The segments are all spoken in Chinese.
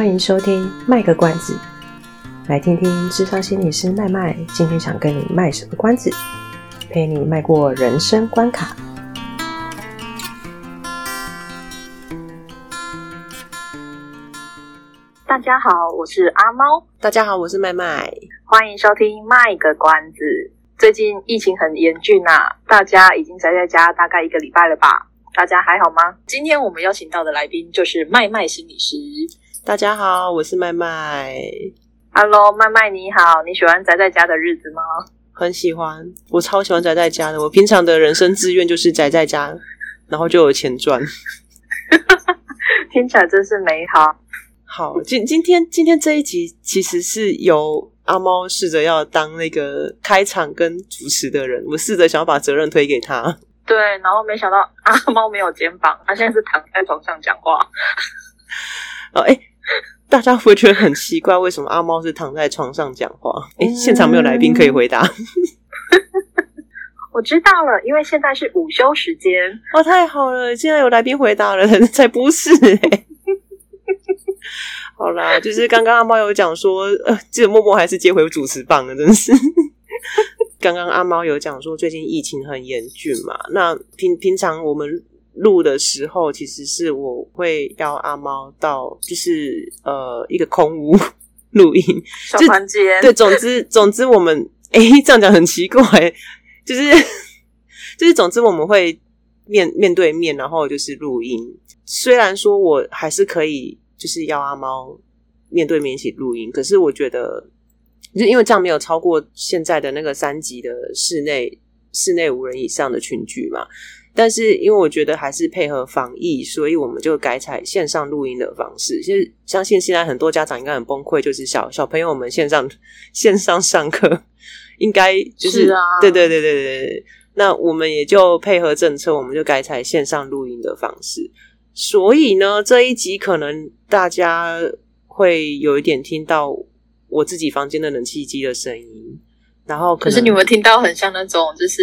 欢迎收听卖个关子，来听听智商心理师麦麦今天想跟你卖什么关子，陪你迈过人生关卡。大家好，我是阿猫。大家好，我是麦麦。欢迎收听卖个关子。最近疫情很严峻啊，大家已经宅在家大概一个礼拜了吧？大家还好吗？今天我们邀请到的来宾就是麦麦心理师。大家好，我是麦麦。Hello，麦麦你好，你喜欢宅在家的日子吗？很喜欢，我超喜欢宅在家的。我平常的人生志愿就是宅在家，然后就有钱赚。听起来真是美好。好，今今天今天这一集其实是由阿猫试着要当那个开场跟主持的人，我试着想要把责任推给他。对，然后没想到阿猫没有肩膀，他现在是躺在床上讲话。哦，哎。大家会觉得很奇怪，为什么阿猫是躺在床上讲话？哎、欸，现场没有来宾可以回答。我知道了，因为现在是午休时间。哦，太好了，现在有来宾回答了，才不是哎、欸。好啦，就是刚刚阿猫有讲说，呃，记得默默还是接回主持棒了，真是。刚刚阿猫有讲说，最近疫情很严峻嘛，那平平常我们。录的时候，其实是我会邀阿猫到，就是呃一个空屋录音小房间。对，总之总之我们哎、欸、这样讲很奇怪，就是就是总之我们会面面对面，然后就是录音。虽然说我还是可以就是邀阿猫面对面一起录音，可是我觉得就因为这样没有超过现在的那个三级的室内室内五人以上的群聚嘛。但是，因为我觉得还是配合防疫，所以我们就改采线上录音的方式。其实，相信现在很多家长应该很崩溃，就是小小朋友们线上线上上课，应该就是，是啊，对对对对对。那我们也就配合政策，我们就改采线上录音的方式。所以呢，这一集可能大家会有一点听到我自己房间的冷气机的声音，然后可，可是你们听到很像那种，就是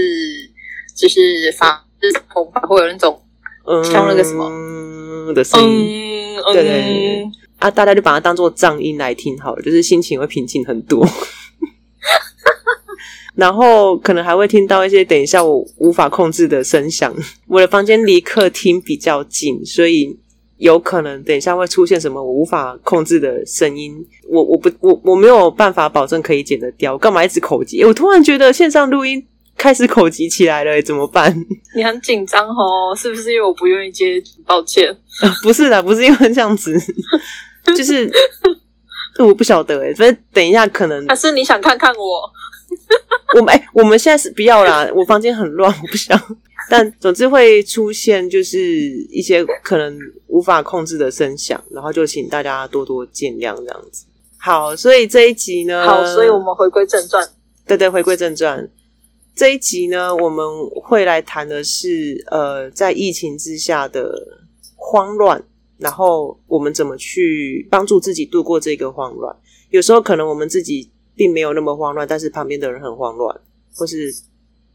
就是发。就是头发会有那种，嗯，像那个什么的声音，嗯、对对对，嗯、啊，大家就把它当做噪音来听好了，就是心情会平静很多。然后可能还会听到一些等一下我无法控制的声响。我的房间离客厅比较近，所以有可能等一下会出现什么我无法控制的声音。我我不我我没有办法保证可以剪得掉。我干嘛一直口急？我突然觉得线上录音。开始口急起来了，怎么办？你很紧张哦，是不是因为我不愿意接？抱歉，呃、不是的，不是因为这样子，就是我不晓得哎，反正等一下可能还是你想看看我？我们哎，我们现在是不要啦，我房间很乱，我不想。但总之会出现就是一些可能无法控制的声响，然后就请大家多多见谅这样子。好，所以这一集呢，好，所以我们回归正传。对对，回归正传。这一集呢，我们会来谈的是，呃，在疫情之下的慌乱，然后我们怎么去帮助自己度过这个慌乱。有时候可能我们自己并没有那么慌乱，但是旁边的人很慌乱，或是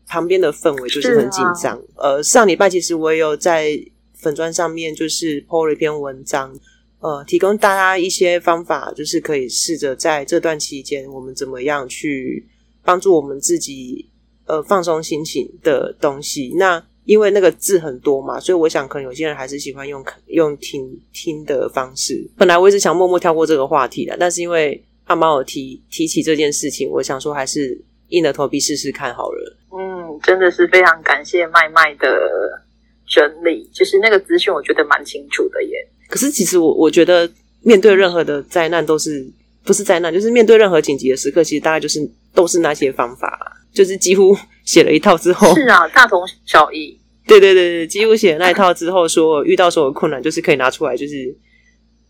旁边的氛围就是很紧张。啊、呃，上礼拜其实我也有在粉砖上面就是 po 了一篇文章，呃，提供大家一些方法，就是可以试着在这段期间，我们怎么样去帮助我们自己。呃，放松心情的东西。那因为那个字很多嘛，所以我想可能有些人还是喜欢用用听听的方式。本来我一直想默默跳过这个话题的，但是因为阿猫有提提起这件事情，我想说还是硬着头皮试试看好了。嗯，真的是非常感谢麦麦的整理，就是那个资讯我觉得蛮清楚的耶。可是其实我我觉得面对任何的灾难都是不是灾难，就是面对任何紧急的时刻，其实大概就是都是那些方法。就是几乎写了一套之后，是啊，大同小异。对对对对，几乎写了那一套之后，说遇到所有困难，就是可以拿出来，就是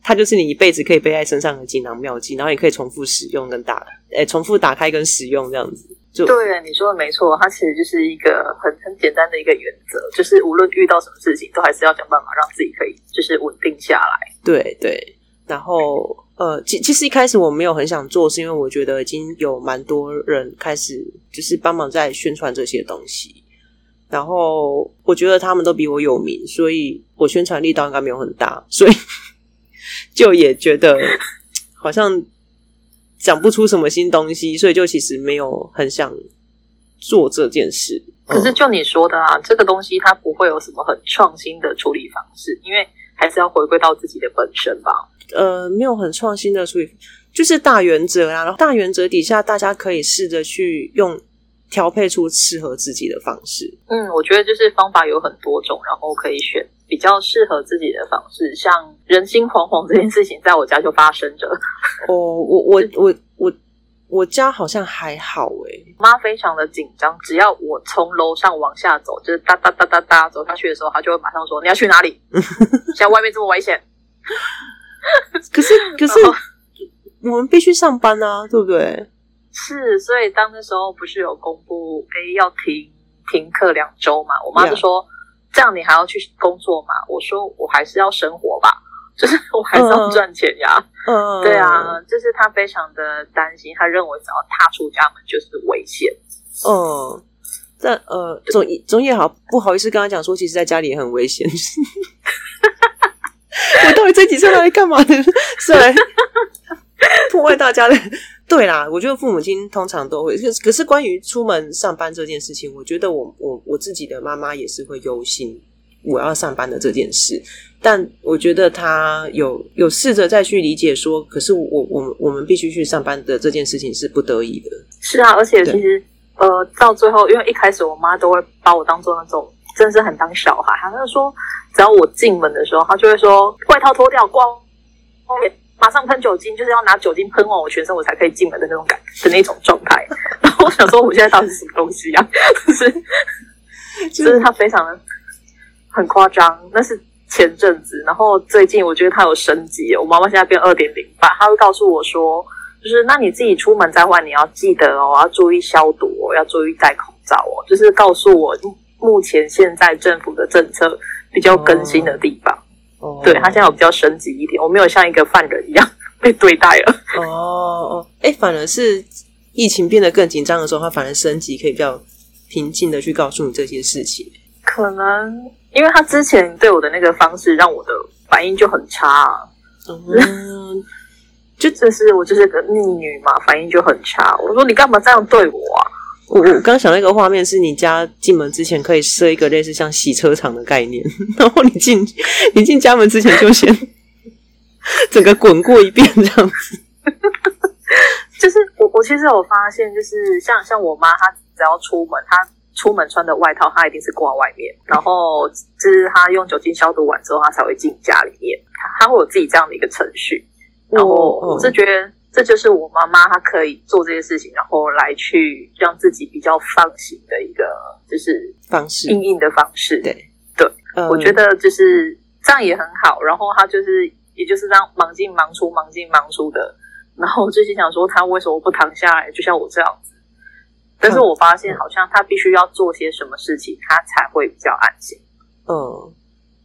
它就是你一辈子可以背在身上的锦囊妙计，然后你可以重复使用跟打，诶，重复打开跟使用这样子。就对，你说的没错，它其实就是一个很很简单的一个原则，就是无论遇到什么事情，都还是要想办法让自己可以就是稳定下来。对对，然后。呃，其其实一开始我没有很想做，是因为我觉得已经有蛮多人开始就是帮忙在宣传这些东西，然后我觉得他们都比我有名，所以我宣传力道应该没有很大，所以 就也觉得好像讲不出什么新东西，所以就其实没有很想做这件事。可是就你说的啊，这个东西它不会有什么很创新的处理方式，因为还是要回归到自己的本身吧。呃，没有很创新的处理，就是大原则啊。然后大原则底下，大家可以试着去用调配出适合自己的方式。嗯，我觉得就是方法有很多种，然后可以选比较适合自己的方式。像人心惶惶这件事情，在我家就发生着。哦，我我我我我家好像还好诶，妈非常的紧张，只要我从楼上往下走，就是哒哒哒哒哒走下去的时候，她就会马上说：“你要去哪里？现在外面这么危险。” 可是，可是我们必须上班啊，对不对？是，所以当那时候不是有公布，诶要停停课两周嘛？我妈就说.这样你还要去工作吗？我说：我还是要生活吧，就是我还是要赚钱呀。嗯，uh, uh, 对啊，就是她非常的担心，她认为只要踏出家门就是危险。嗯，但呃，总总也好，不好意思跟她讲说，其实在家里也很危险。我到底这几次来干嘛的？是来 破坏大家的？对啦，我觉得父母亲通常都会。可是关于出门上班这件事情，我觉得我我我自己的妈妈也是会忧心我要上班的这件事。但我觉得她有有试着再去理解说，可是我我我们必须去上班的这件事情是不得已的。是啊，而且其实呃，到最后，因为一开始我妈都会把我当做那种真的是很当小孩，她就说。只要我进门的时候，他就会说外套脱掉，光后面马上喷酒精，就是要拿酒精喷完我全身，我才可以进门的那种感的那种状态。然后我想说，我现在到底是什么东西啊？就是就是他非常的很夸张。那是前阵子，然后最近我觉得他有升级。我妈妈现在变二点零版，她会告诉我说，就是那你自己出门在外，你要记得哦，要注意消毒哦，要注意戴口罩哦。就是告诉我目前现在政府的政策。比较更新的地方，哦，对，他现在有比较升级一点，我没有像一个犯人一样 被对待了。哦哦，哎，反而是疫情变得更紧张的时候，他反而升级，可以比较平静的去告诉你这些事情。可能因为他之前对我的那个方式，让我的反应就很差啊。嗯，就这是我就是个逆女嘛，反应就很差。我说你干嘛这样对我啊？我我刚想到一个画面是你家进门之前可以设一个类似像洗车场的概念，然后你进你进家门之前就先整个滚过一遍这样子。就是我我其实有发现，就是像像我妈她只要出门，她出门穿的外套她一定是挂外面，然后就是她用酒精消毒完之后，她才会进家里面，她会有自己这样的一个程序。然后我是觉得。这就是我妈妈，她可以做这些事情，然后来去让自己比较放心的一个就是方式，应应的方式。对对，嗯、我觉得就是这样也很好。然后她就是，也就是这样忙进忙出，忙进忙出的。然后我最近想说，她为什么不躺下来，就像我这样子？但是我发现，好像她必须要做些什么事情，她才会比较安心。嗯，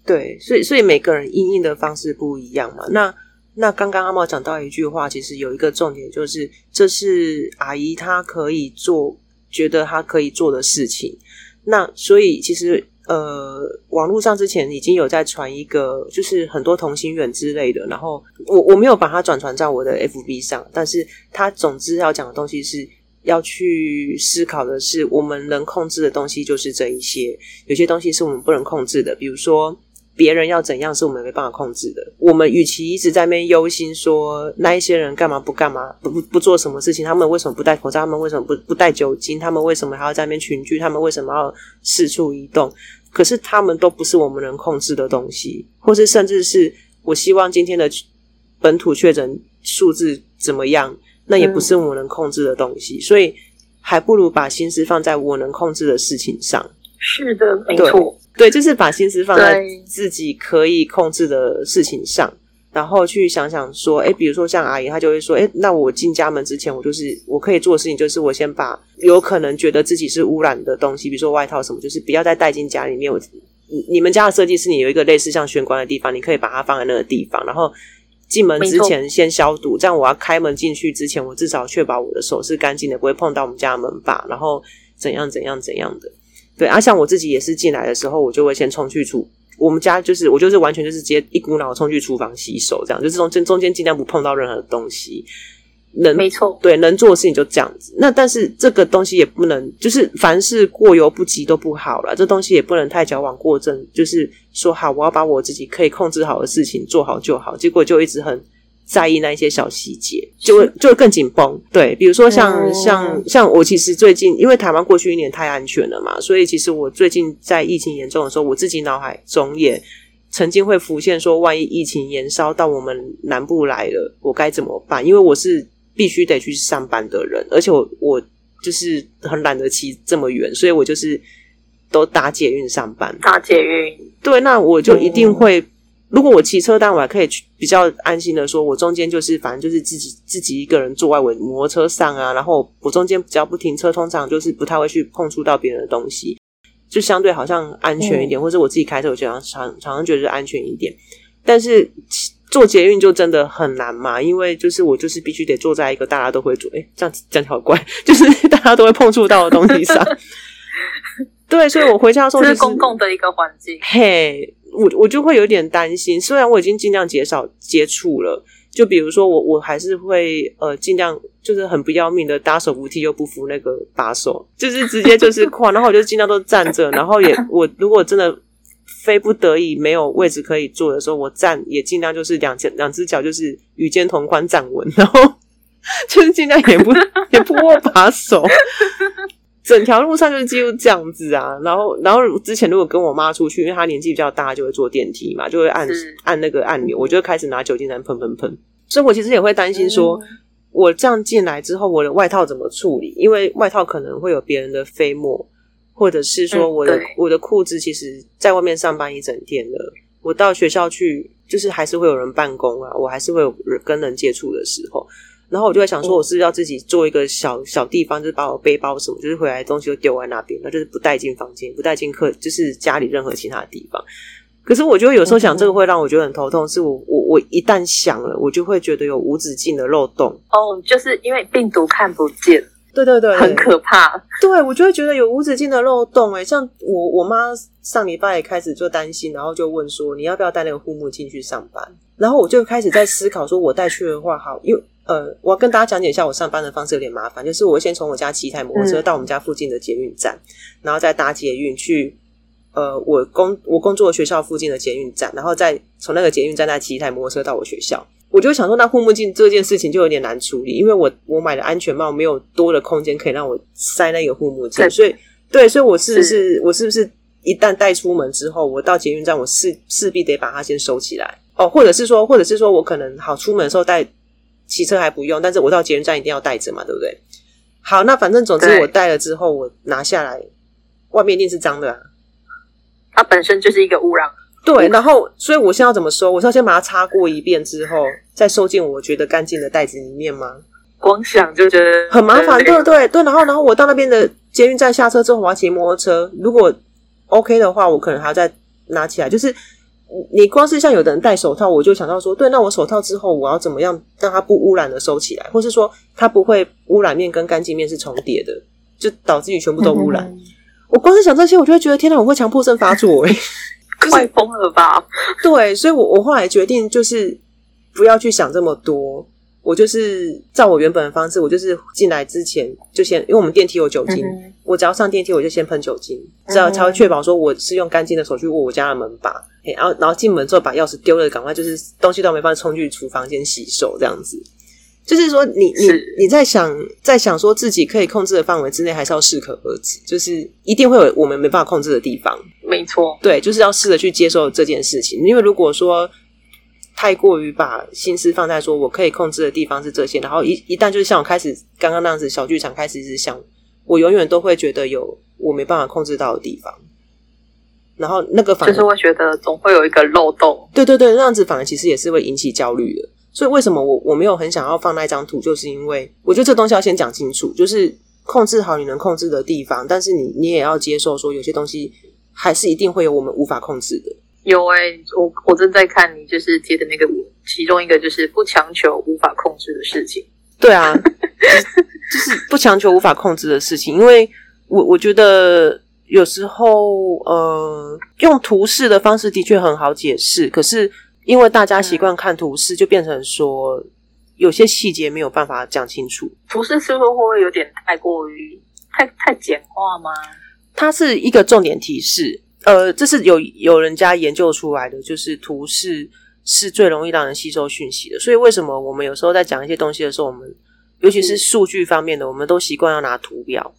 对，所以所以每个人应应的方式不一样嘛。那。那刚刚阿茂讲到一句话，其实有一个重点，就是这是阿姨她可以做，觉得她可以做的事情。那所以其实呃，网络上之前已经有在传一个，就是很多同心圆之类的。然后我我没有把它转传在我的 FB 上，但是他总之要讲的东西是要去思考的是，我们能控制的东西就是这一些，有些东西是我们不能控制的，比如说。别人要怎样是我们没办法控制的。我们与其一直在那边忧心说那一些人干嘛不干嘛，不不不做什么事情，他们为什么不戴口罩？他们为什么不不带酒精？他们为什么还要在那边群聚？他们为什么要四处移动？可是他们都不是我们能控制的东西，或是甚至是我希望今天的本土确诊数字怎么样，那也不是我能控制的东西。嗯、所以还不如把心思放在我能控制的事情上。是的，没错。对，就是把心思放在自己可以控制的事情上，然后去想想说，哎，比如说像阿姨，她就会说，哎，那我进家门之前，我就是我可以做的事情，就是我先把有可能觉得自己是污染的东西，比如说外套什么，就是不要再带进家里面。我你你们家的设计是你有一个类似像玄关的地方，你可以把它放在那个地方，然后进门之前先消毒，错这样我要开门进去之前，我至少确保我的手是干净的，不会碰到我们家的门把，然后怎样怎样怎样的。对啊，像我自己也是进来的时候，我就会先冲去厨我们家就是我就是完全就是直接一股脑冲去厨房洗手，这样就是中间中间尽量不碰到任何东西。能没错，对，能做的事情就这样子。那但是这个东西也不能，就是凡事过犹不及都不好了。这东西也不能太矫枉过正，就是说好，我要把我自己可以控制好的事情做好就好。结果就一直很在意那一些小细节，就会就会更紧绷。对，比如说像、嗯、像像我其实最近，因为台湾过去一年太安全了嘛，所以其实我最近在疫情严重的时候，我自己脑海中也曾经会浮现说，万一疫情延烧到我们南部来了，我该怎么办？因为我是。必须得去上班的人，而且我我就是很懒得骑这么远，所以我就是都搭捷运上班。搭捷运，对，那我就一定会。嗯、如果我骑车，但我还可以去比较安心的说，我中间就是反正就是自己自己一个人坐在我摩托车上啊，然后我中间只要不停车，通常就是不太会去碰触到别人的东西，就相对好像安全一点，嗯、或者我自己开车，我觉得常常常觉得安全一点，但是。做捷运就真的很难嘛，因为就是我就是必须得坐在一个大家都会坐，哎、欸、这样子讲起好怪，就是大家都会碰触到的东西上。对，所以我回家的时候、就是、是公共的一个环境。嘿，我我就会有点担心，虽然我已经尽量减少接触了，就比如说我我还是会呃尽量就是很不要命的搭手扶梯又不扶那个把手，就是直接就是跨，然后我就尽量都站着，然后也 我如果真的。非不得已没有位置可以坐的时候，我站也尽量就是两只两只脚就是与肩同宽站稳，然后 就是尽量也不也不握把手，整条路上就是几乎这样子啊。然后然后之前如果跟我妈出去，因为她年纪比较大，就会坐电梯嘛，就会按按那个按钮，我就开始拿酒精来喷喷喷。所以我其实也会担心说，我这样进来之后，我的外套怎么处理？因为外套可能会有别人的飞沫。或者是说我的、嗯、我的裤子，其实在外面上班一整天了，我到学校去，就是还是会有人办公啊，我还是会有人跟人接触的时候，然后我就在想说，我是不是要自己做一个小小地方，就是把我背包什么，就是回来的东西都丢在那边，那就是不带进房间，不带进客，就是家里任何其他的地方。可是我觉得有时候想这个会让我觉得很头痛，是我我我一旦想了，我就会觉得有无止境的漏洞。哦，就是因为病毒看不见。对对对，很可怕。对，我就会觉得有无止境的漏洞。哎，像我我妈上礼拜也开始就担心，然后就问说，你要不要带那个护目镜去上班？然后我就开始在思考说，我带去的话好，因为呃，我要跟大家讲解一下我上班的方式有点麻烦，就是我会先从我家骑一台摩托车到我们家附近的捷运站，嗯、然后再搭捷运去呃我工我工作的学校附近的捷运站，然后再从那个捷运站再骑一台摩托车到我学校。我就想说，那护目镜这件事情就有点难处理，因为我我买的安全帽没有多的空间可以让我塞那个护目镜，所以对，所以我是不是，是我是不是一旦带出门之后，我到捷运站，我势势必得把它先收起来。哦，或者是说，或者是说我可能好出门的时候带骑车还不用，但是我到捷运站一定要带着嘛，对不对？好，那反正总之我带了之后，我拿下来，外面一定是脏的啊，它本身就是一个污染。对，然后，所以我现在要怎么收？我是要先把它擦过一遍之后，再收进我觉得干净的袋子里面吗？光想就觉得很麻烦，对对对，对。然后，然后我到那边的捷运站下车之后，我要骑摩托车。如果 OK 的话，我可能还要再拿起来。就是你光是像有的人戴手套，我就想到说，对，那我手套之后我要怎么样让它不污染的收起来，或是说它不会污染面跟干净面是重叠的，就导致你全部都污染。嗯、我光是想这些，我就会觉得天哪，我会强迫症发作哎、欸。快疯了吧？对，所以我我后来决定就是不要去想这么多，我就是照我原本的方式，我就是进来之前就先，因为我们电梯有酒精，嗯、我只要上电梯我就先喷酒精，这样才会确保说我是用干净的手去握我家的门把，然后然后进门之后把钥匙丢了，赶快就是东西都没办法冲去厨房间洗手这样子。就是说你，你你你在想，在想说自己可以控制的范围之内，还是要适可而止。就是一定会有我们没办法控制的地方，没错。对，就是要试着去接受这件事情。因为如果说太过于把心思放在说我可以控制的地方是这些，然后一一旦就是像我开始刚刚那样子小剧场开始一直想，我永远都会觉得有我没办法控制到的地方。然后那个反而就是会觉得总会有一个漏洞。对对对，那样子反而其实也是会引起焦虑的。所以为什么我我没有很想要放那张图，就是因为我觉得这东西要先讲清楚，就是控制好你能控制的地方，但是你你也要接受说有些东西还是一定会有我们无法控制的。有哎、欸，我我正在看你就是贴的那个，其中一个就是不强求无法控制的事情。对啊，就是不强求无法控制的事情，因为我我觉得有时候呃，用图示的方式的确很好解释，可是因为大家习惯看图示，就变成说有些细节没有办法讲清楚。图示是不是会不会有点太过于太太简化吗？它是一个重点提示，呃，这是有有人家研究出来的，就是图示是最容易让人吸收讯息的。所以为什么我们有时候在讲一些东西的时候，我们尤其是数据方面的，嗯、我们都习惯要拿图表，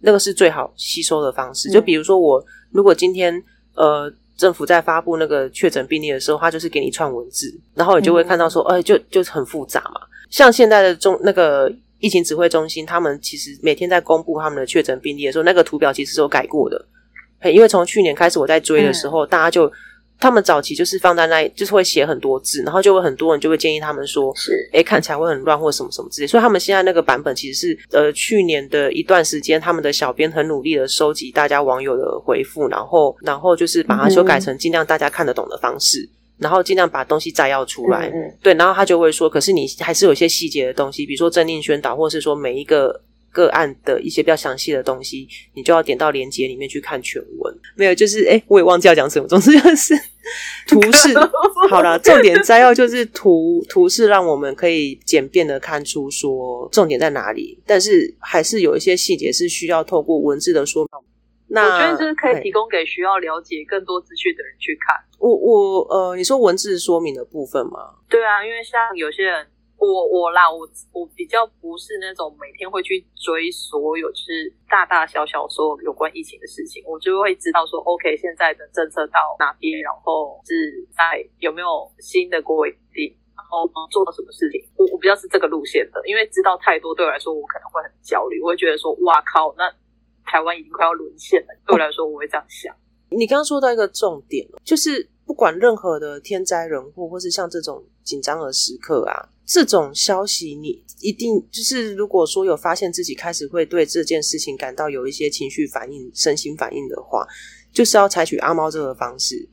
那个是最好吸收的方式。嗯、就比如说我如果今天呃政府在发布那个确诊病例的时候，他就是给你一串文字，然后你就会看到说，哎、就就很复杂嘛。像现在的中那个。疫情指挥中心，他们其实每天在公布他们的确诊病例的时候，那个图表其实是有改过的。因为从去年开始我在追的时候，嗯、大家就他们早期就是放在那，就是会写很多字，然后就会很多人就会建议他们说，是诶看起来会很乱或什么什么之类。所以他们现在那个版本其实是呃去年的一段时间，他们的小编很努力的收集大家网友的回复，然后然后就是把它修改成尽量大家看得懂的方式。嗯然后尽量把东西摘要出来，嗯嗯对，然后他就会说，可是你还是有一些细节的东西，比如说政令宣导，或是说每一个个案的一些比较详细的东西，你就要点到连接里面去看全文。没有，就是哎，我也忘记要讲什么，总之就是 图示。好啦，重点摘要就是图，图示让我们可以简便的看出说重点在哪里，但是还是有一些细节是需要透过文字的说明。那我觉得这是可以提供给需要了解更多资讯的人去看。我我呃，你说文字说明的部分吗？对啊，因为像有些人，我我啦，我我比较不是那种每天会去追所有就是大大小小说有关疫情的事情，我就会知道说，OK，现在的政策到哪边，然后是在有没有新的规定，然后做了什么事情。我我比较是这个路线的，因为知道太多对我来说，我可能会很焦虑，我会觉得说，哇靠，那。台湾已经快要沦陷了，对我来说，我会这样想。你刚刚说到一个重点，就是不管任何的天灾人祸，或是像这种紧张的时刻啊，这种消息你一定就是，如果说有发现自己开始会对这件事情感到有一些情绪反应、身心反应的话，就是要采取阿猫这个方式。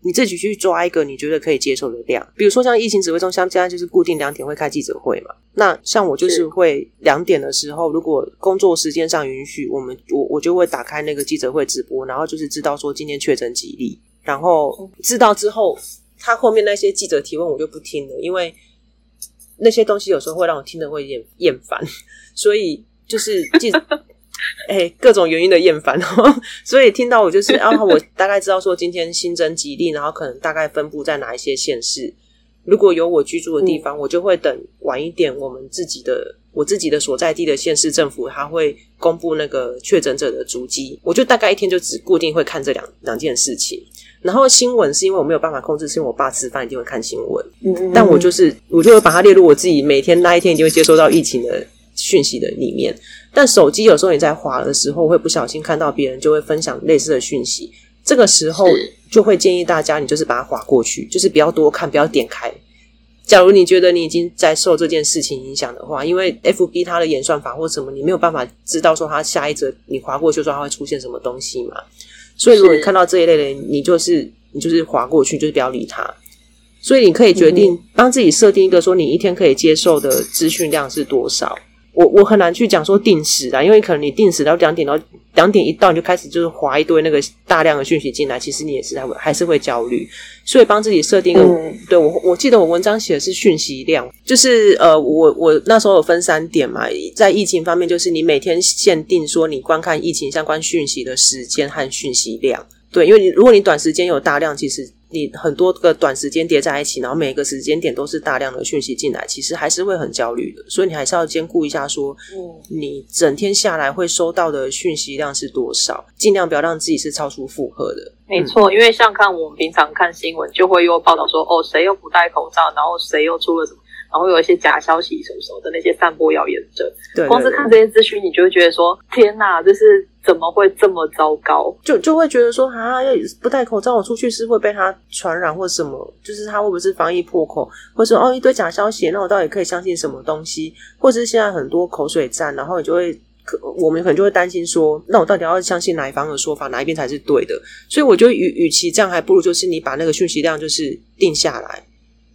你自己去抓一个你觉得可以接受的量，比如说像疫情指挥中心，现在就是固定两点会开记者会嘛。那像我就是会两点的时候，如果工作时间上允许，我们我我就会打开那个记者会直播，然后就是知道说今天确诊几例，然后知道之后，他后面那些记者提问我就不听了，因为那些东西有时候会让我听得会厌厌烦，所以就是记者。哎、欸，各种原因的厌烦哦，所以听到我就是啊，我大概知道说今天新增几例，然后可能大概分布在哪一些县市。如果有我居住的地方，嗯、我就会等晚一点，我们自己的我自己的所在地的县市政府，他会公布那个确诊者的足迹。我就大概一天就只固定会看这两两件事情。然后新闻是因为我没有办法控制，是因为我爸吃饭一定会看新闻。嗯，嗯，但我就是我就会把它列入我自己每天那一天一定会接收到疫情的讯息的里面。但手机有时候你在滑的时候，会不小心看到别人就会分享类似的讯息，这个时候就会建议大家，你就是把它滑过去，就是不要多看，不要点开。假如你觉得你已经在受这件事情影响的话，因为 FB 它的演算法或什么，你没有办法知道说它下一则你划过去说它会出现什么东西嘛。所以如果你看到这一类的，你就是你就是划过去，就是不要理他。所以你可以决定帮自己设定一个说你一天可以接受的资讯量是多少。我我很难去讲说定时啊，因为可能你定时到两点到两点一到你就开始就是划一堆那个大量的讯息进来，其实你也是还会还是会焦虑，所以帮自己设定一个，嗯、对我我记得我文章写的是讯息量，就是呃我我那时候有分三点嘛，在疫情方面就是你每天限定说你观看疫情相关讯息的时间和讯息量，对，因为你如果你短时间有大量，其实。你很多个短时间叠在一起，然后每个时间点都是大量的讯息进来，其实还是会很焦虑的。所以你还是要兼顾一下，说，嗯，你整天下来会收到的讯息量是多少，尽量不要让自己是超出负荷的。没错，因为像看我们平常看新闻，就会有报道说，哦，谁又不戴口罩，然后谁又出了什么。然后有一些假消息什么什么的那些散播谣言者，对，对，对，光是看这些资讯，你就会觉得说：天哪，这是怎么会这么糟糕？就就会觉得说啊，要不戴口罩，我出去是会被他传染或什么？就是他会不会是防疫破口？或者哦，一堆假消息，那我到底可以相信什么东西？或者是现在很多口水战，然后你就会可我们可能就会担心说，那我到底要相信哪一方的说法，哪一边才是对的？所以我觉得与与其这样，还不如就是你把那个讯息量就是定下来。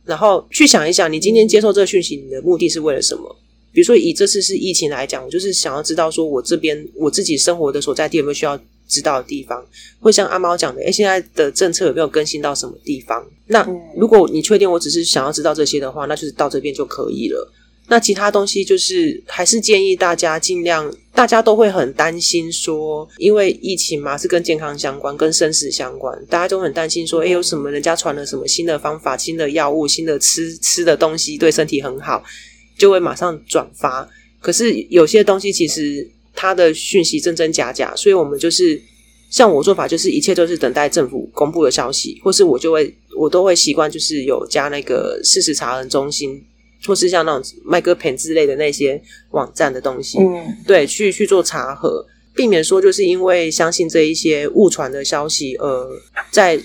然后去想一想，你今天接受这个讯息，你的目的是为了什么？比如说以这次是疫情来讲，我就是想要知道说，我这边我自己生活的所在地有没有需要知道的地方，会像阿猫讲的，诶，现在的政策有没有更新到什么地方？那如果你确定我只是想要知道这些的话，那就是到这边就可以了。那其他东西就是还是建议大家尽量，大家都会很担心说，因为疫情嘛是跟健康相关、跟生死相关，大家都很担心说，诶，有什么人家传了什么新的方法、新的药物、新的吃吃的东西对身体很好，就会马上转发。可是有些东西其实它的讯息真真假假，所以我们就是像我做法，就是一切都是等待政府公布的消息，或是我就会我都会习惯就是有加那个事实查核中心。或是像那种麦哥片之类的那些网站的东西，嗯，对，去去做查核，避免说就是因为相信这一些误传的消息，呃，在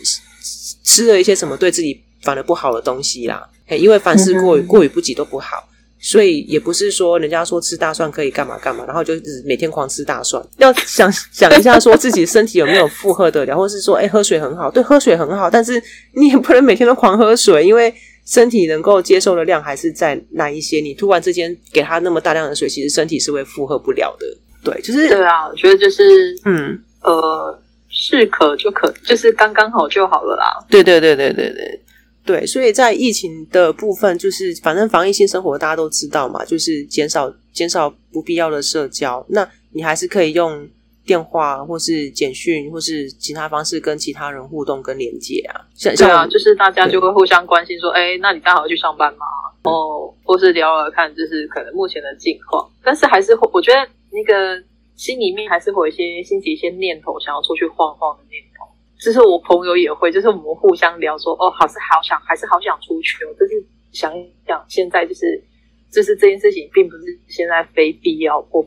吃了一些什么对自己反而不好的东西啦。因为凡事过于过于不及都不好，所以也不是说人家说吃大蒜可以干嘛干嘛，然后就是每天狂吃大蒜。要想 想一下，说自己身体有没有负荷得了，或是说，哎，喝水很好，对，喝水很好，但是你也不能每天都狂喝水，因为。身体能够接受的量还是在那一些，你突然之间给他那么大量的水，其实身体是会负荷不了的。对，就是对啊，我觉得就是嗯呃，适可就可，就是刚刚好就好了啦。对对对对对对对，所以在疫情的部分，就是反正防疫性生活大家都知道嘛，就是减少减少不必要的社交，那你还是可以用。电话或是简讯或是其他方式跟其他人互动跟连接啊，像对啊，就是大家就会互相关心说，哎，那你刚好要去上班吗？哦，或是聊聊看，就是可能目前的近况。但是还是会，我觉得那个心里面还是会有一些心起一些念头，想要出去晃晃的念头。就是我朋友也会，就是我们互相聊说，哦，好是好想，还是好想出去哦。但是想一想，现在就是就是这件事情，并不是现在非必要或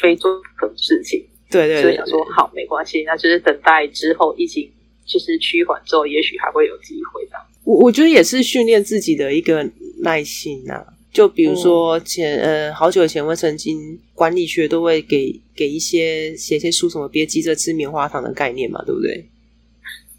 非做的事情。对对，对，所以想说好没关系，那就是等待之后疫情就是趋缓之后，也许还会有机会这样。我我觉得也是训练自己的一个耐心呐、啊。就比如说前、嗯、呃好久以前，我曾经管理学都会给给一些写些书，什么别急着吃棉花糖的概念嘛，对不对？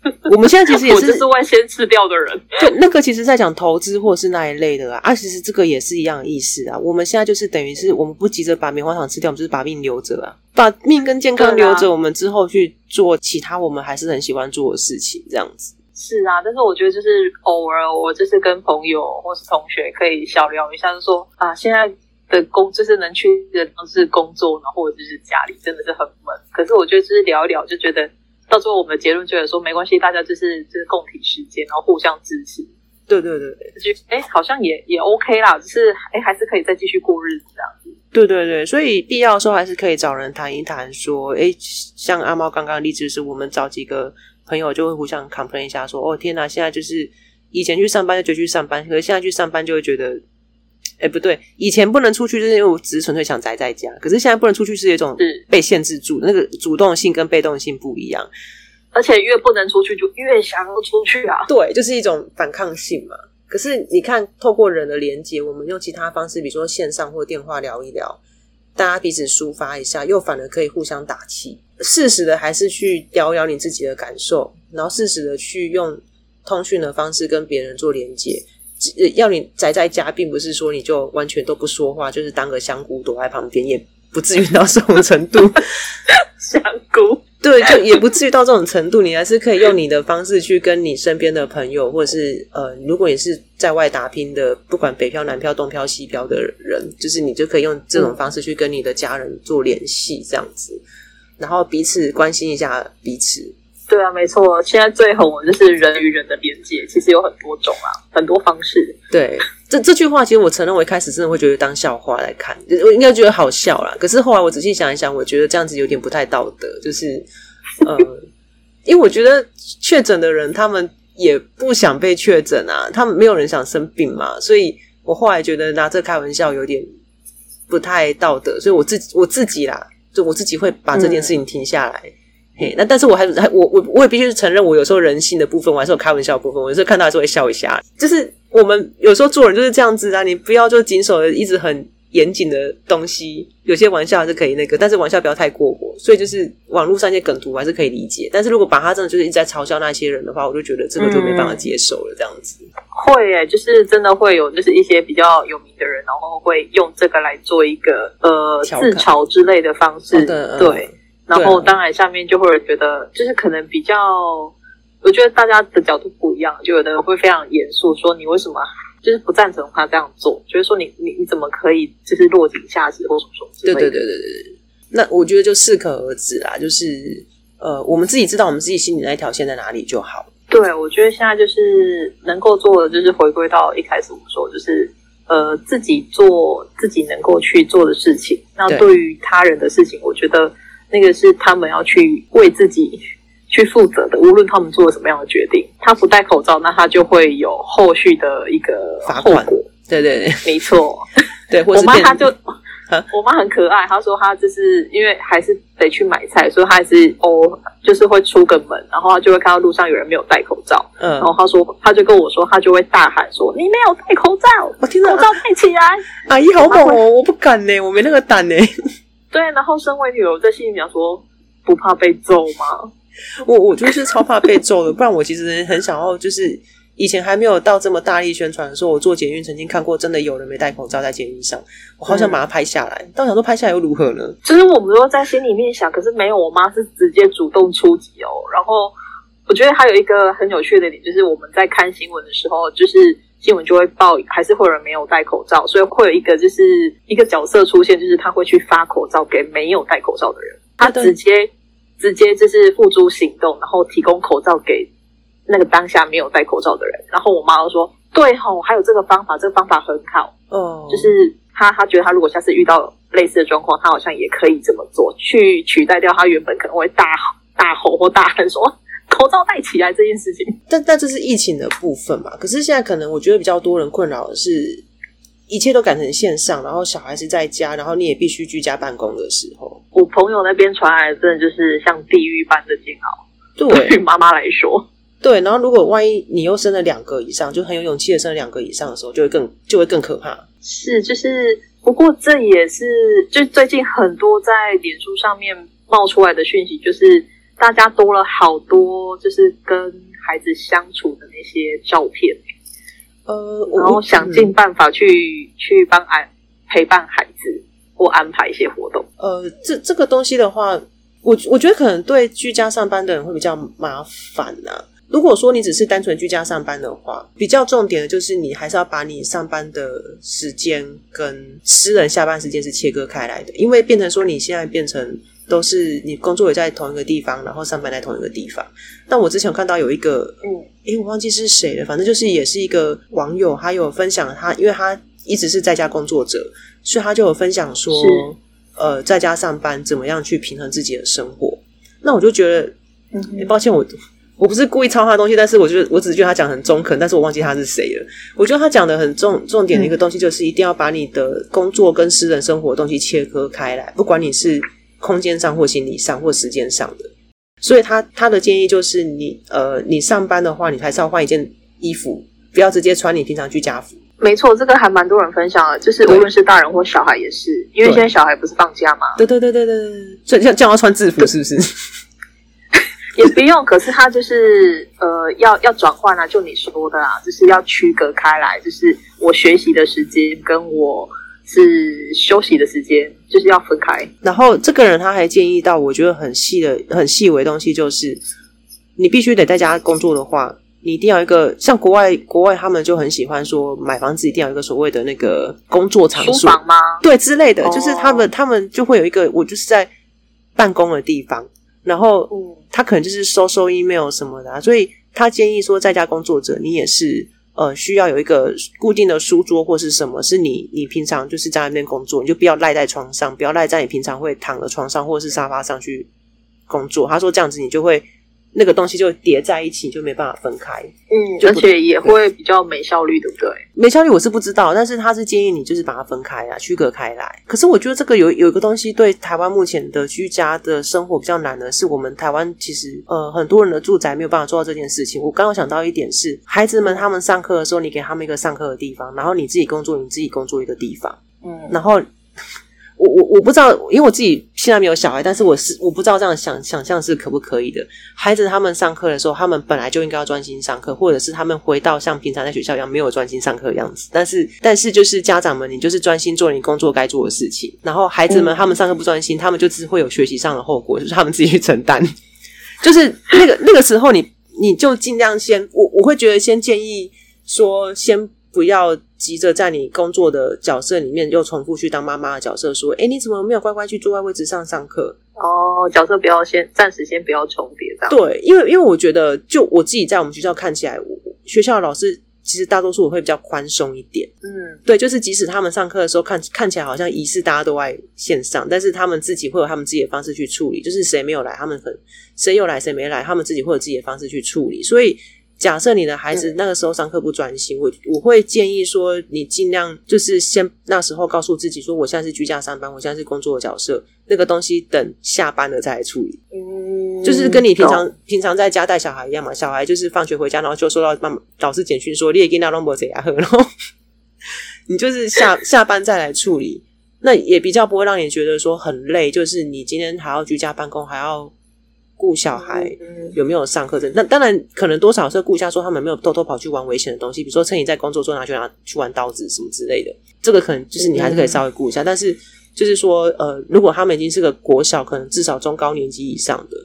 我们现在其实也是，是会先吃掉的人。就那个，其实在讲投资或者是那一类的啊。啊，其实这个也是一样的意思啊。我们现在就是等于是，我们不急着把棉花糖吃掉，我们就是把命留着啊，把命跟健康留着，我们之后去做其他我们还是很喜欢做的事情，这样子。是啊，但是我觉得就是偶尔我就是跟朋友或是同学可以小聊一下，就说啊，现在的工就是能去的都是工作，然后或者就是家里真的是很闷。可是我觉得就是聊一聊，就觉得。到最后，我们的结论就是说，没关系，大家就是就是共体时间，然后互相支持。对对对，就哎，好像也也 OK 啦，就是哎，还是可以再继续过日子这样子。对对对，所以必要的时候还是可以找人谈一谈，说哎，像阿猫刚刚的例子是，我们找几个朋友就会互相 complain 一下，说哦天哪，现在就是以前去上班就觉得去上班，可是现在去上班就会觉得。哎，不对，以前不能出去，就是因为我只是纯粹想宅在家。可是现在不能出去，是一种被限制住，那个主动性跟被动性不一样。而且越不能出去，就越想要出去啊。对，就是一种反抗性嘛。可是你看，透过人的连接，我们用其他方式，比如说线上或电话聊一聊，大家彼此抒发一下，又反而可以互相打气。适时的还是去聊聊你自己的感受，然后适时的去用通讯的方式跟别人做连接。要你宅在家，并不是说你就完全都不说话，就是当个香菇躲在旁边，也不至于到这种程度。香菇，对，就也不至于到这种程度。你还是可以用你的方式去跟你身边的朋友，或者是呃，如果你是在外打拼的，不管北漂、南漂、东漂、西漂的人，就是你就可以用这种方式去跟你的家人做联系，这样子，然后彼此关心一下彼此。对啊，没错，现在最红的就是人与人的连接，其实有很多种啊，很多方式。对，这这句话其实我承认，我一开始真的会觉得当笑话来看，我应该觉得好笑啦。可是后来我仔细想一想，我觉得这样子有点不太道德，就是呃，因为我觉得确诊的人他们也不想被确诊啊，他们没有人想生病嘛，所以我后来觉得拿这开玩笑有点不太道德，所以我自己我自己啦，就我自己会把这件事情停下来。嗯嘿，那但是我还还我我我也必须承认，我有时候人性的部分，我还是有开玩笑的部分。我有时候看到还是会笑一下。就是我们有时候做人就是这样子啊，你不要就谨守的一直很严谨的东西。有些玩笑还是可以那个，但是玩笑不要太过火。所以就是网络上一些梗图我还是可以理解。但是如果把他真的就是一直在嘲笑那些人的话，我就觉得这个就没办法接受了。这样子、嗯、会诶，就是真的会有，就是一些比较有名的人，然后会用这个来做一个呃自嘲之类的方式。的对。然后当然下面就会觉得，就是可能比较，我觉得大家的角度不一样，就有的人会非常严肃说，你为什么就是不赞成他这样做，就是说你你你怎么可以就是落井下石或什么什么之类的。对对对对对。那我觉得就适可而止啦，就是呃，我们自己知道我们自己心里那一条线在哪里就好。对，我觉得现在就是能够做的，就是回归到一开始我们说，就是呃，自己做自己能够去做的事情。那对于他人的事情，我觉得那个是他们要去为自己去负责的。无论他们做了什么样的决定，他不戴口罩，那他就会有后续的一个罚款。对对对，没错。对，我妈她就。我妈很可爱，她说她就是因为还是得去买菜，所以她还是哦，就是会出个门，然后她就会看到路上有人没有戴口罩，嗯，然后她说，她就跟我说，她就会大喊说：“你没有戴口罩，我听到口罩戴起来。”阿姨好猛哦，我不敢呢，我没那个胆呢。对，然后身为女儿在心里想说，不怕被揍吗？我我就是超怕被揍的，不然我其实很想要就是。以前还没有到这么大力宣传的时候，我做捷运曾经看过，真的有人没戴口罩在捷运上，我好想把它拍下来。嗯、但我想说拍下来又如何呢？其 实我们都在心里面想，可是没有。我妈是直接主动出击哦。然后我觉得还有一个很有趣的点，就是我们在看新闻的时候，就是新闻就会报，还是会有人没有戴口罩，所以会有一个就是一个角色出现，就是他会去发口罩给没有戴口罩的人，他直接直接就是付诸行动，然后提供口罩给。那个当下没有戴口罩的人，然后我妈就说：“对吼，还有这个方法，这个方法很好。哦、嗯，就是他，他觉得他如果下次遇到类似的状况，他好像也可以这么做，去取代掉他原本可能会大吼大吼或大喊说口罩戴起来这件事情。但但这是疫情的部分嘛？可是现在可能我觉得比较多人困扰的是，一切都改成线上，然后小孩子在家，然后你也必须居家办公的时候，我朋友那边传来的真的就是像地狱般的煎熬。对于妈妈来说。”对，然后如果万一你又生了两个以上，就很有勇气的生了两个以上的时候，就会更就会更可怕。是，就是不过这也是就最近很多在脸书上面冒出来的讯息，就是大家多了好多就是跟孩子相处的那些照片，呃，然后想尽办法去、嗯、去帮安陪伴孩子或安排一些活动。呃，这这个东西的话，我我觉得可能对居家上班的人会比较麻烦呐、啊。如果说你只是单纯居家上班的话，比较重点的就是你还是要把你上班的时间跟私人下班时间是切割开来的，因为变成说你现在变成都是你工作也在同一个地方，然后上班在同一个地方。但我之前有看到有一个，嗯，诶，我忘记是谁了，反正就是也是一个网友，他有分享他，因为他一直是在家工作者，所以他就有分享说，呃，在家上班怎么样去平衡自己的生活。那我就觉得，嗯，诶，抱歉我。我不是故意抄他的东西，但是我觉得我只是觉得他讲很中肯，但是我忘记他是谁了。我觉得他讲的很重重点的一个东西，就是一定要把你的工作跟私人生活的东西切割开来，不管你是空间上或心理上或时间上的。所以他他的建议就是你呃，你上班的话，你还是要换一件衣服，不要直接穿你平常居家服。没错，这个还蛮多人分享的，就是无论是大人或小孩也是，因为现在小孩不是放假吗？对对对对对对，所以这样这样要穿制服是不是？也不用，可是他就是呃，要要转换啊，就你说的啊，就是要区隔开来，就是我学习的时间跟我是休息的时间，就是要分开。然后这个人他还建议到，我觉得很细的、很细微的东西，就是你必须得在家工作的话，你一定要一个像国外，国外他们就很喜欢说买房子一定要有一个所谓的那个工作场所房吗？对，之类的，哦、就是他们他们就会有一个，我就是在办公的地方。然后，他可能就是收收 email 什么的啊，所以他建议说，在家工作者，你也是呃需要有一个固定的书桌或是什么，是你你平常就是在那边工作，你就不要赖在床上，不要赖在你平常会躺的床上或是沙发上去工作。他说这样子你就会。那个东西就叠在一起，就没办法分开。嗯，而且也会比较没效率，对不对？没效率我是不知道，但是他是建议你就是把它分开啊，区隔开来。可是我觉得这个有有一个东西对台湾目前的居家的生活比较难的是，我们台湾其实呃很多人的住宅没有办法做到这件事情。我刚刚想到一点是，孩子们他们上课的时候，你给他们一个上课的地方，然后你自己工作，你自己工作一个地方。嗯，然后。我我我我不知道，因为我自己现在没有小孩，但是我是我不知道这样想想象是可不可以的。孩子他们上课的时候，他们本来就应该要专心上课，或者是他们回到像平常在学校一样没有专心上课的样子。但是但是就是家长们，你就是专心做你工作该做的事情。然后孩子们他们上课不专心，他们就只会有学习上的后果，就是他们自己去承担。就是那个那个时候你，你你就尽量先我我会觉得先建议说先。不要急着在你工作的角色里面又重复去当妈妈的角色，说：“诶，你怎么没有乖乖去坐在位置上上课？”哦，角色不要先暂时先不要重叠，这样。对，因为因为我觉得，就我自己在我们学校看起来，学校的老师其实大多数我会比较宽松一点。嗯，对，就是即使他们上课的时候看看起来好像仪式大家都在线上，但是他们自己会有他们自己的方式去处理。就是谁没有来，他们很谁有来谁没来，他们自己会有自己的方式去处理。所以。假设你的孩子那个时候上课不专心，我我会建议说，你尽量就是先那时候告诉自己说，我现在是居家上班，我现在是工作的角色，那个东西等下班了再来处理。嗯，就是跟你平常平常在家带小孩一样嘛，小孩就是放学回家，然后就收到妈妈老师简讯说，你也跟他弄不这样，然 后你就是下 下班再来处理，那也比较不会让你觉得说很累，就是你今天还要居家办公，还要。顾小孩有没有上课？那当然可能多少是顾一下，说他们没有偷偷跑去玩危险的东西，比如说趁你在工作中拿去拿去玩刀子什么之类的。这个可能就是你还是可以稍微顾一下。但是就是说，呃，如果他们已经是个国小，可能至少中高年级以上的，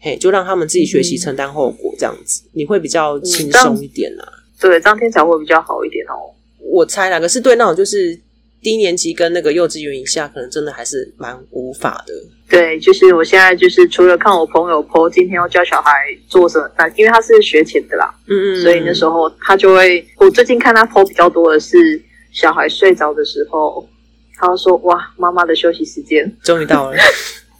嘿，就让他们自己学习承担后果，这样子你会比较轻松一点啦。对，这样听起来会比较好一点哦。我猜啦，可是对那种就是低年级跟那个幼稚园以下，可能真的还是蛮无法的。对，就是我现在就是除了看我朋友 po 今天要教小孩做什么，那因为他是学前的啦，嗯嗯，所以那时候他就会，我最近看他 po 比较多的是小孩睡着的时候，他会说哇，妈妈的休息时间。终于到了，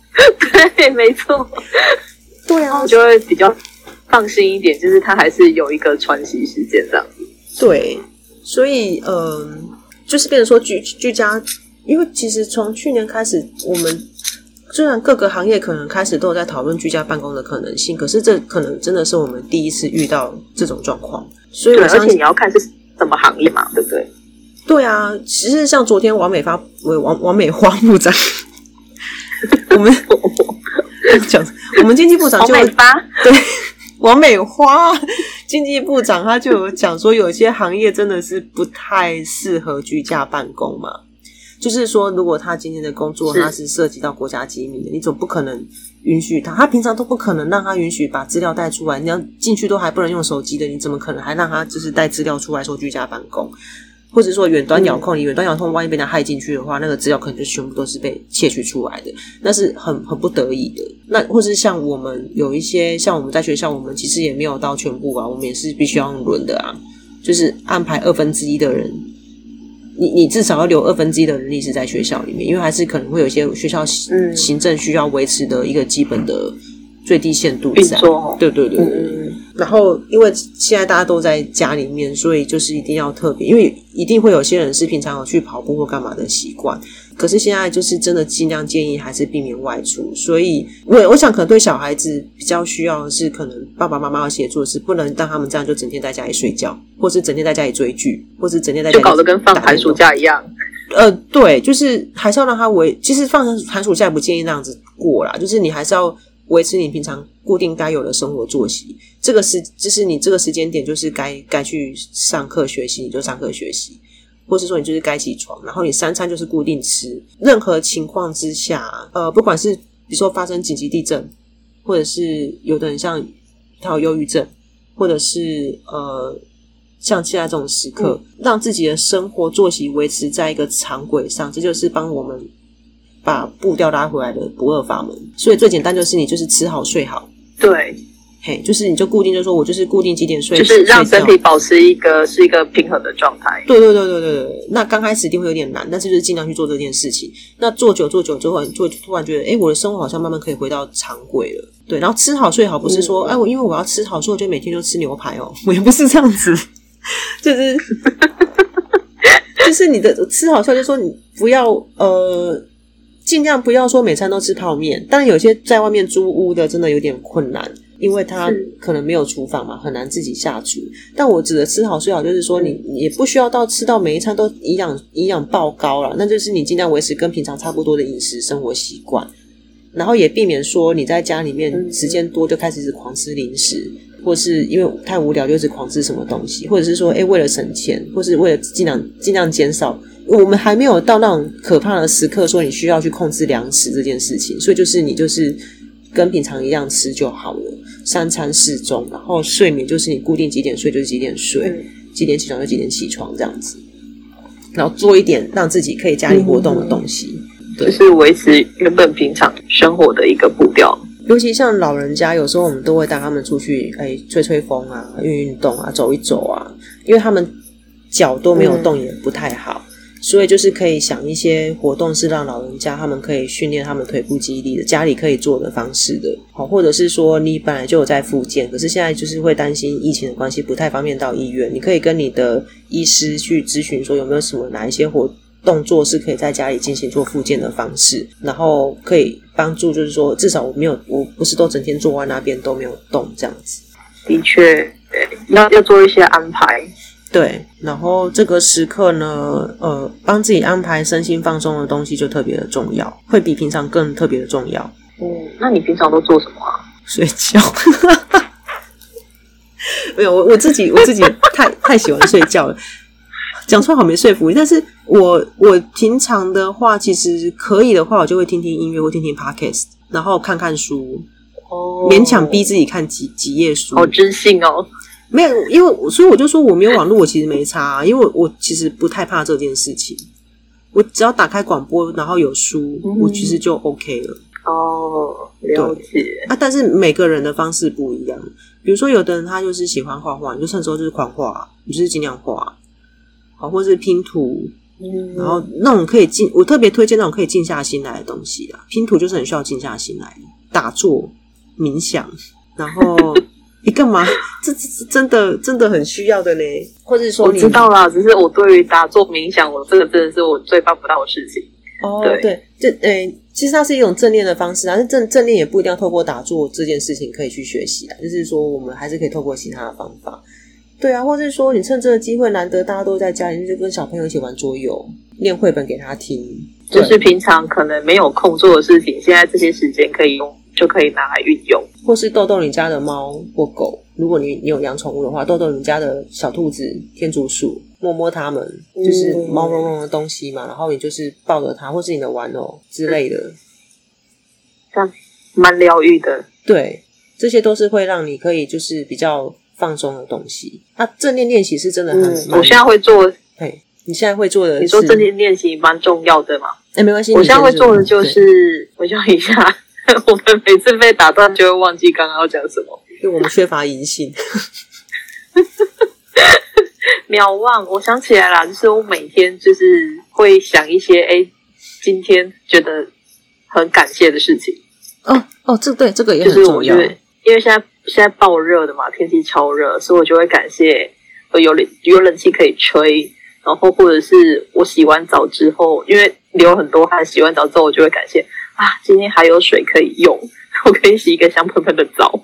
对，没错，对啊，我就会比较放心一点，就是他还是有一个喘息时间这样子，对，所以嗯、呃，就是变成说居居家，因为其实从去年开始我们。虽然各个行业可能开始都有在讨论居家办公的可能性，可是这可能真的是我们第一次遇到这种状况。所以我相信，而且你要看是什么行业嘛，对不对？对啊，其实像昨天王美发，王王美花部长，我们 讲我们经济部长就王美发对王美花经济部长他就有讲说，有些行业真的是不太适合居家办公嘛。就是说，如果他今天的工作他是涉及到国家机密的，你总不可能允许他，他平常都不可能让他允许把资料带出来。你要进去都还不能用手机的，你怎么可能还让他就是带资料出来说居家办公？或者说远端遥控，你远端遥控万一被他害进去的话，那个资料可能就全部都是被窃取出来的，那是很很不得已的。那或是像我们有一些像我们在学校，我们其实也没有到全部啊，我们也是必须要用轮的啊，就是安排二分之一的人。你你至少要留二分之一的人力是在学校里面，因为还是可能会有一些学校行行政需要维持的一个基本的最低限度在。对对对对。嗯、然后，因为现在大家都在家里面，所以就是一定要特别，因为一定会有些人是平常有去跑步或干嘛的习惯。可是现在就是真的尽量建议还是避免外出，所以我我想可能对小孩子比较需要的是，可能爸爸妈妈要协助的是，不能让他们这样就整天在家里睡觉，或是整天在家里追剧，或是整天在家里就搞得跟放寒暑假一样。呃，对，就是还是要让他维，其实放寒暑假也不建议那样子过啦，就是你还是要维持你平常固定该有的生活作息。这个时就是你这个时间点就是该该去上课学习，你就上课学习。或是说你就是该起床，然后你三餐就是固定吃。任何情况之下，呃，不管是比如说发生紧急地震，或者是有的人像他有忧郁症，或者是呃像现在这种时刻，嗯、让自己的生活作息维持在一个常轨上，这就是帮我们把步调拉回来的不二法门。所以最简单就是你就是吃好睡好。对。嘿，就是你就固定，就是说我就是固定几点睡，就是让身体保持一个是一个平衡的状态。对对对对对对。那刚开始一定会有点难，但是就是尽量去做这件事情。那做久做久之后，就突然觉得，哎，我的生活好像慢慢可以回到常轨了。对，然后吃好睡好，不是说，哎，我因为我要吃好，所以我就每天都吃牛排哦，我也不是这样子，就是 就是你的吃好睡，就是说你不要呃，尽量不要说每餐都吃泡面。当然，有些在外面租屋的真的有点困难。因为他可能没有厨房嘛，很难自己下厨。但我指的吃好睡好，就是说你也不需要到吃到每一餐都营养营养爆高了，那就是你尽量维持跟平常差不多的饮食生活习惯，然后也避免说你在家里面时间多就开始是狂吃零食，或是因为太无聊就一直狂吃什么东西，或者是说诶为了省钱，或是为了尽量尽量减少。我们还没有到那种可怕的时刻，说你需要去控制粮食这件事情，所以就是你就是跟平常一样吃就好了，三餐适中，然后睡眠就是你固定几点睡就是几点睡，嗯、几点起床就几点起床这样子，然后做一点让自己可以家里活动的东西，嗯、对，就是维持原本平常生活的一个步调。尤其像老人家，有时候我们都会带他们出去，哎，吹吹风啊，运运动啊，走一走啊，因为他们脚都没有动，也不太好。所以就是可以想一些活动，是让老人家他们可以训练他们腿部肌力的，家里可以做的方式的，好，或者是说你本来就有在复健，可是现在就是会担心疫情的关系，不太方便到医院，你可以跟你的医师去咨询，说有没有什么哪一些活动作是可以在家里进行做复健的方式，然后可以帮助，就是说至少我没有，我不是都整天坐在那边都没有动这样子。的确，要要做一些安排。对，然后这个时刻呢，呃，帮自己安排身心放松的东西就特别的重要，会比平常更特别的重要。嗯，那你平常都做什么啊？睡觉。没有，我我自己我自己太太喜欢睡觉了，讲出来好没说服力。但是我我平常的话，其实可以的话，我就会听听音乐或听听 podcast，然后看看书，哦，勉强逼自己看几几页书。好知性哦。没有，因为所以我就说我没有网络，我其实没差啊，因为我，我其实不太怕这件事情。我只要打开广播，然后有书，嗯、我其实就 OK 了。哦，了解啊。但是每个人的方式不一样，比如说有的人他就是喜欢画画，你就趁时候就是狂画，你就是尽量画，好，或是拼图，嗯，然后那种可以静，我特别推荐那种可以静下心来的东西啊。拼图就是很需要静下心来，打坐、冥想，然后。你干嘛？这这是真的真的很需要的呢？或者说，我知道啦，只是我对于打坐冥想，我这个真的是我最办不到的事情。哦，对对，这诶、欸，其实它是一种正念的方式啊，但是正正念也不一定要透过打坐这件事情可以去学习啊，就是说我们还是可以透过其他的方法。对啊，或者是说你趁这个机会难得大家都在家里，就跟小朋友一起玩桌游、念绘本给他听，就是平常可能没有空做的事情，现在这些时间可以用。就可以拿来运用，或是逗逗你家的猫或狗。如果你你有养宠物的话，逗逗你家的小兔子、天竺鼠，摸摸它们，就是毛茸茸的东西嘛。嗯、然后你就是抱着它，或是你的玩偶之类的，这样蛮疗愈的。对，这些都是会让你可以就是比较放松的东西。啊，正念练习是真的很，嗯、我现在会做。嘿，你现在会做的，你说正念练习蛮重要的嘛？哎，没关系，我现在会做的就是，我想一下。我们每次被打断，就会忘记刚刚要讲什么，因为我们缺乏银杏。秒忘，我想起来了，就是我每天就是会想一些，哎，今天觉得很感谢的事情。哦哦，这对这个也很重要，就是因为现在现在爆热的嘛，天气超热，所以我就会感谢有冷有冷气可以吹，然后或者是我洗完澡之后，因为流很多汗，洗完澡之后我就会感谢。啊，今天还有水可以用，我可以洗一个香喷喷的澡，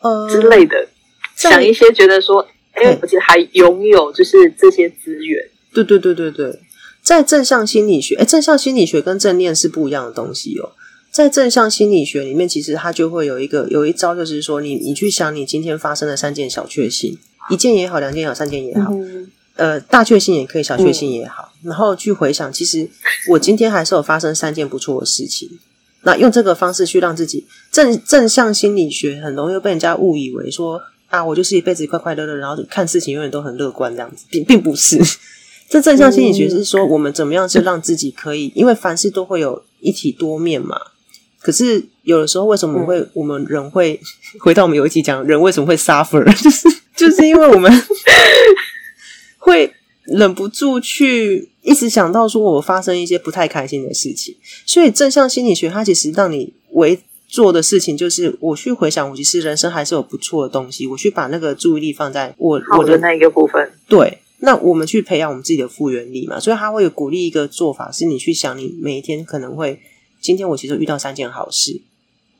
呃之类的，想一些觉得说，哎，我其实还拥有就是这些资源。对对对对对，在正向心理学，哎，正向心理学跟正念是不一样的东西哦。在正向心理学里面，其实它就会有一个有一招，就是说，你你去想你今天发生的三件小确幸，一件也好，两件也好，三件也好，嗯、呃，大确幸也可以，小确幸也好，嗯、然后去回想，其实我今天还是有发生三件不错的事情。那用这个方式去让自己正正向心理学很容易被人家误以为说啊，我就是一辈子快快乐乐，然后看事情永远都很乐观这样子，并并不是。这正向心理学是说我们怎么样是让自己可以，因为凡事都会有一体多面嘛。可是有的时候为什么会我们人会 回到我们有一集讲人为什么会 suffer，就是就是因为我们会。忍不住去一直想到说，我发生一些不太开心的事情，所以正向心理学它其实让你为做的事情，就是我去回想，我其实人生还是有不错的东西，我去把那个注意力放在我我的那一个部分。对，那我们去培养我们自己的复原力嘛，所以他会有鼓励一个做法，是你去想，你每一天可能会，今天我其实遇到三件好事，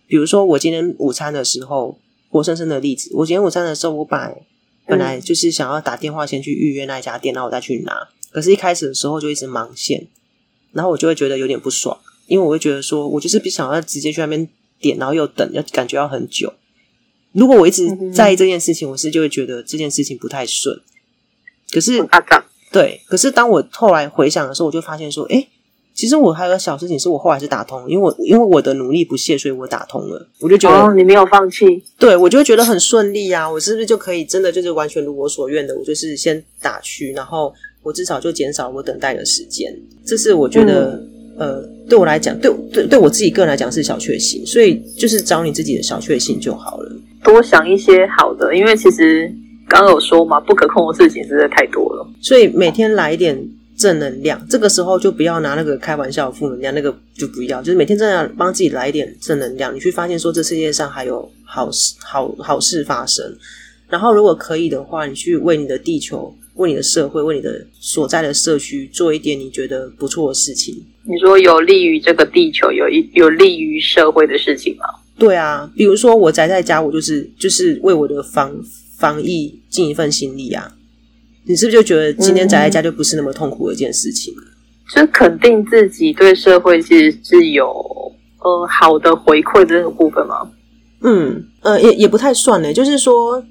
比如说我今天午餐的时候。活生生的例子。我今天午餐的时候，我本来本来就是想要打电话先去预约那一家店，然后我再去拿。可是，一开始的时候就一直忙线，然后我就会觉得有点不爽，因为我会觉得说，我就是不想要直接去那边点，然后又等，要感觉要很久。如果我一直在意这件事情，我是就会觉得这件事情不太顺。可是，对，可是当我后来回想的时候，我就发现说，诶，其实我还有个小事情是我后来是打通，因为我因为我的努力不懈，所以我打通了。我就觉得、哦、你没有放弃，对，我就会觉得很顺利啊！我是不是就可以真的就是完全如我所愿的？我就是先打去，然后。我至少就减少我等待的时间，这是我觉得，嗯、呃，对我来讲，对对对我自己个人来讲是小确幸，所以就是找你自己的小确幸就好了。多想一些好的，因为其实刚刚有说嘛，不可控的事情实在太多了，所以每天来一点正能量。这个时候就不要拿那个开玩笑负能量，那个就不要，就是每天真的要帮自己来一点正能量，你去发现说这世界上还有好事好好事发生。然后如果可以的话，你去为你的地球。为你的社会，为你的所在的社区做一点你觉得不错的事情。你说有利于这个地球，有一有利于社会的事情吗？对啊，比如说我宅在家，我就是就是为我的防防疫尽一份心力啊。你是不是就觉得今天宅在家就不是那么痛苦的一件事情？嗯，就肯定自己对社会其实是有呃好的回馈的这个部分吗？嗯呃，也也不太算呢，就是说。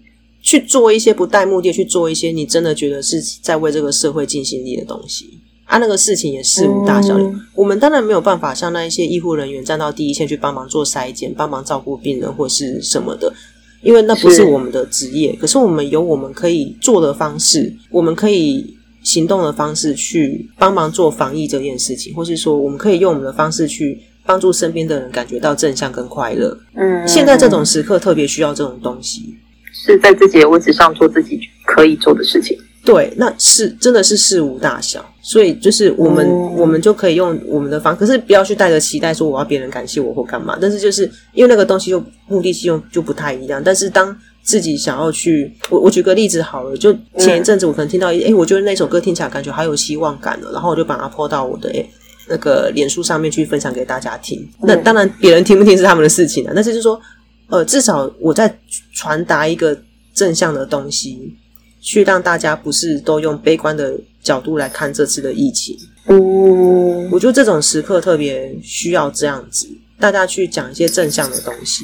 去做一些不带目的，去做一些你真的觉得是在为这个社会尽心力的东西啊，那个事情也事无大小。嗯、我们当然没有办法像那一些医护人员站到第一线去帮忙做筛检、帮忙照顾病人或是什么的，因为那不是我们的职业。是可是我们有我们可以做的方式，我们可以行动的方式去帮忙做防疫这件事情，或是说我们可以用我们的方式去帮助身边的人感觉到正向跟快乐。嗯，现在这种时刻特别需要这种东西。是在自己的位置上做自己可以做的事情。对，那是真的是事无大小，所以就是我们、嗯、我们就可以用我们的方，可是不要去带着期待说我要别人感谢我或干嘛。但是就是因为那个东西就目的性就就不太一样。但是当自己想要去，我我举个例子好了，就前一阵子我可能听到一，哎、嗯，我觉得那首歌听起来感觉好有希望感了，然后我就把它 po 到我的诶那个脸书上面去分享给大家听。嗯、那当然别人听不听是他们的事情了，但是就是说。呃，至少我在传达一个正向的东西，去让大家不是都用悲观的角度来看这次的疫情。嗯，我觉得这种时刻特别需要这样子，大家去讲一些正向的东西，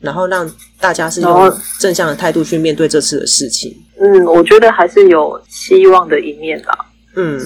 然后让大家是用正向的态度去面对这次的事情。嗯，我觉得还是有希望的一面啦。嗯。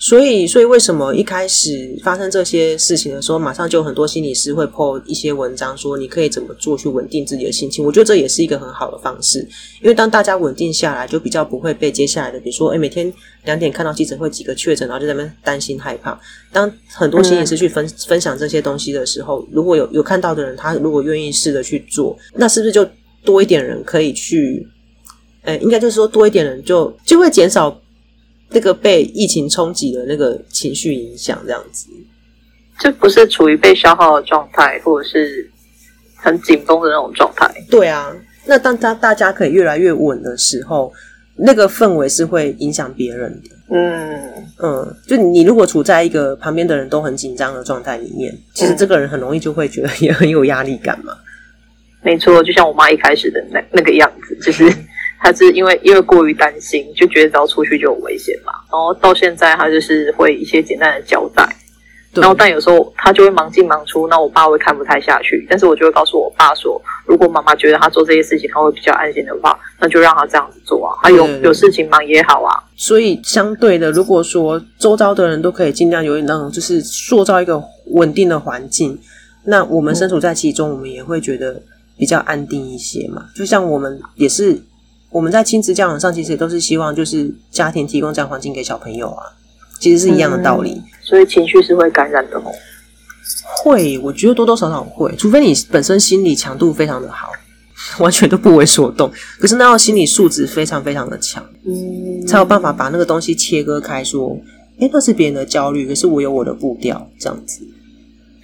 所以，所以为什么一开始发生这些事情的时候，马上就很多心理师会 po 一些文章，说你可以怎么做去稳定自己的心情？我觉得这也是一个很好的方式，因为当大家稳定下来，就比较不会被接下来的，比如说，诶，每天两点看到记者会几个确诊，然后就在那边担心害怕。当很多心理师去分分享这些东西的时候，如果有有看到的人，他如果愿意试着去做，那是不是就多一点人可以去？诶，应该就是说多一点人就就会减少。那个被疫情冲击的那个情绪影响，这样子，就不是处于被消耗的状态，或者是很紧绷的那种状态。对啊，那当大大家可以越来越稳的时候，那个氛围是会影响别人的。嗯嗯，就你如果处在一个旁边的人都很紧张的状态里面，其实这个人很容易就会觉得也很有压力感嘛。没错，就像我妈一开始的那那个样子，就是。他是因为因为过于担心，就觉得只要出去就有危险嘛。然后到现在，他就是会一些简单的交代。然后但有时候他就会忙进忙出，那我爸会看不太下去。但是我就会告诉我爸说，如果妈妈觉得他做这些事情他会比较安心的话，那就让他这样子做啊。他有有事情忙也好啊。所以相对的，如果说周遭的人都可以尽量有那种就是塑造一个稳定的环境，那我们身处在其中，我们也会觉得比较安定一些嘛。就像我们也是。我们在亲子教养上，其实也都是希望，就是家庭提供这样环境给小朋友啊，其实是一样的道理。嗯，所以情绪是会感染的哦。会，我觉得多多少少会，除非你本身心理强度非常的好，完全都不为所动。可是那要心理素质非常非常的强，嗯，才有办法把那个东西切割开，说，诶，那是别人的焦虑，可是我有我的步调，这样子。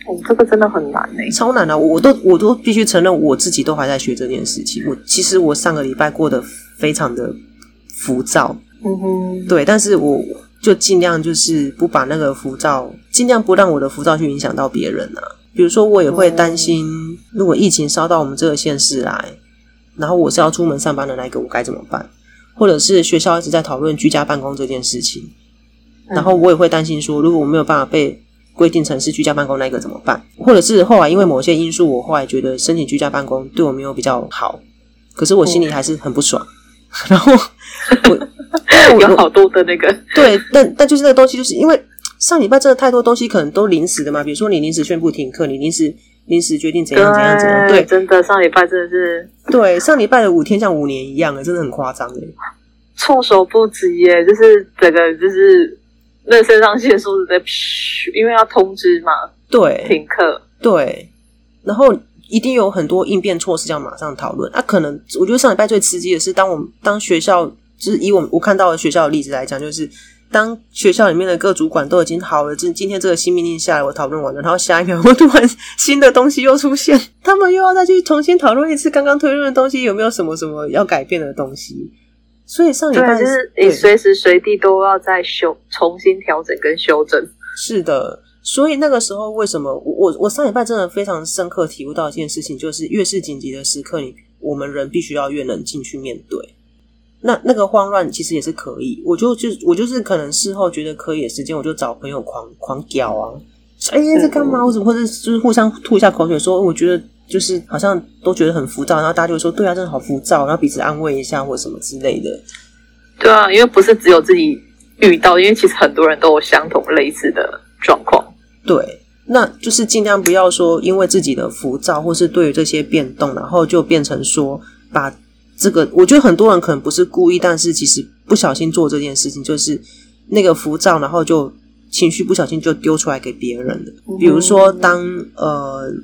哦，这个真的很难呢，超难的啊。我都我都必须承认，我自己都还在学这件事情。我其实我上个礼拜过得非常的浮躁，嗯哼，对，但是我就尽量就是不把那个浮躁，尽量不让我的浮躁去影响到别人啊。比如说，我也会担心，如果疫情烧到我们这个县市来，然后我是要出门上班的那个，我该怎么办？或者是学校一直在讨论居家办公这件事情，然后我也会担心说，如果我没有办法被规定城市居家办公那个怎么办？或者是后来因为某些因素，我后来觉得申请居家办公对我没有比较好，可是我心里还是很不爽。嗯、然后我，我 有好多的那个对，但但就是那个东西，就是因为上礼拜真的太多东西，可能都临时的嘛。比如说你临时宣布停课，你临时临时决定怎样怎样怎样，对，真的上礼拜真的是对上礼拜的五天像五年一样的，真的很夸张哎，措手不及耶，就是整个就是。那肾上腺素是在，因为要通知嘛，对，停课，对，然后一定有很多应变措施要马上讨论。那、啊、可能我觉得上礼拜最刺激的是，当我们当学校，就是以我我看到的学校的例子来讲，就是当学校里面的各主管都已经好了，就今天这个新命令下来，我讨论完了，然后下一秒我突然新的东西又出现，他们又要再去重新讨论一次刚刚推论的东西有没有什么什么要改变的东西。所以上礼拜就是你随时随地都要在修、重新调整跟修正。是的，所以那个时候为什么我我我上礼拜真的非常深刻体悟到一件事情，就是越是紧急的时刻，你我们人必须要越冷静去面对。那那个慌乱其实也是可以，我就就我就是可能事后觉得可以的时间，我就找朋友狂狂屌啊，哎呀在干嘛？我怎么或者就是互相吐一下口水说，我觉得。就是好像都觉得很浮躁，然后大家就会说：“对啊，真的好浮躁。”然后彼此安慰一下或什么之类的。对啊，因为不是只有自己遇到，因为其实很多人都有相同类似的状况。对，那就是尽量不要说因为自己的浮躁，或是对于这些变动，然后就变成说把这个。我觉得很多人可能不是故意，但是其实不小心做这件事情，就是那个浮躁，然后就情绪不小心就丢出来给别人了。比如说当，当呃。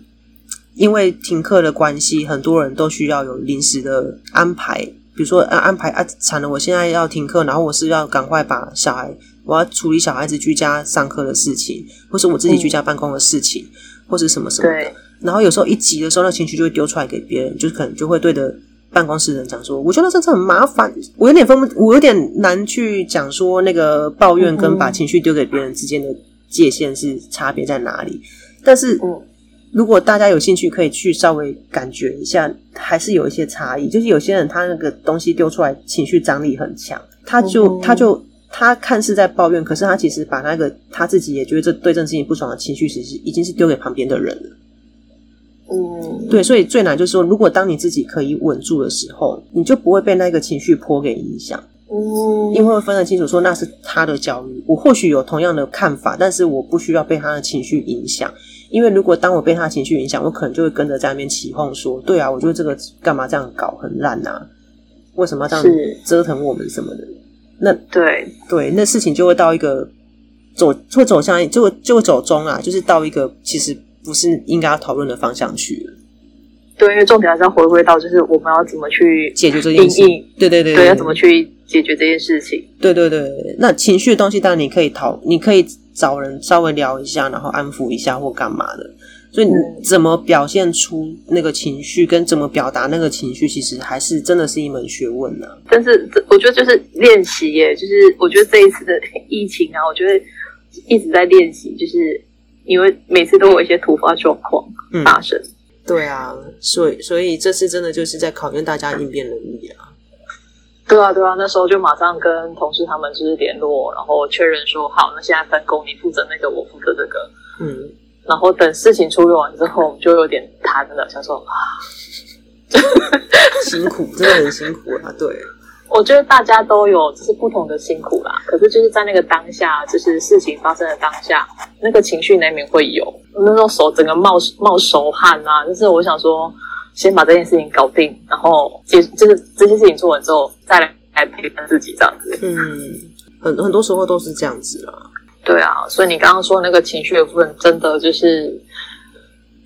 因为停课的关系，很多人都需要有临时的安排，比如说啊，安排啊，惨了，我现在要停课，然后我是要赶快把小孩，我要处理小孩子居家上课的事情，或是我自己居家办公的事情，嗯、或是什么什么的。然后有时候一急的时候，那情绪就会丢出来给别人，就可能就会对着办公室的人讲说：“我觉得这次很麻烦。”我有点分不，我有点难去讲说那个抱怨跟把情绪丢给别人之间的界限是差别在哪里，但是嗯。如果大家有兴趣，可以去稍微感觉一下，还是有一些差异。就是有些人他那个东西丢出来，情绪张力很强，他就、嗯、他就他看似在抱怨，可是他其实把那个他自己也觉得这对这件事情不爽的情绪，其实已经是丢给旁边的人了。嗯，对，所以最难就是说，如果当你自己可以稳住的时候，你就不会被那个情绪波给影响。嗯，因为会分得清楚，说那是他的教育，我或许有同样的看法，但是我不需要被他的情绪影响。因为如果当我被他情绪影响，我可能就会跟着在那边起哄说：“对啊，我觉得这个干嘛这样搞很烂啊？为什么要这样折腾我们什么的？”那对对，那事情就会到一个走会走向就会就会走中啊，就是到一个其实不是应该要讨论的方向去了。对，因为重点还是要回归到就是我们要怎么去解决这件事情。对对对，对，要怎么去解决这件事情？对对对，那情绪的东西当然你可以讨，你可以。找人稍微聊一下，然后安抚一下或干嘛的，所以你怎么表现出那个情绪，跟怎么表达那个情绪，其实还是真的是一门学问呢、啊。但是这，我觉得就是练习耶，就是我觉得这一次的疫情啊，我觉得一直在练习，就是因为每次都有一些突发状况发生、嗯。对啊，所以所以这次真的就是在考验大家应变能力啊。对啊，对啊，那时候就马上跟同事他们就是联络，然后确认说好，那现在分工，你负责那个，我负责这个。嗯，然后等事情处理完之后，就有点瘫了，想说啊，辛苦，真的很辛苦啊。对，我觉得大家都有就是不同的辛苦啦，可是就是在那个当下，就是事情发生的当下，那个情绪难免会有，那种手整个冒冒手汗啊，就是我想说。先把这件事情搞定，然后结就是这些事情做完之后，再来来陪伴自己这样子。嗯，很很多时候都是这样子啦。对啊，所以你刚刚说那个情绪的部分，真的就是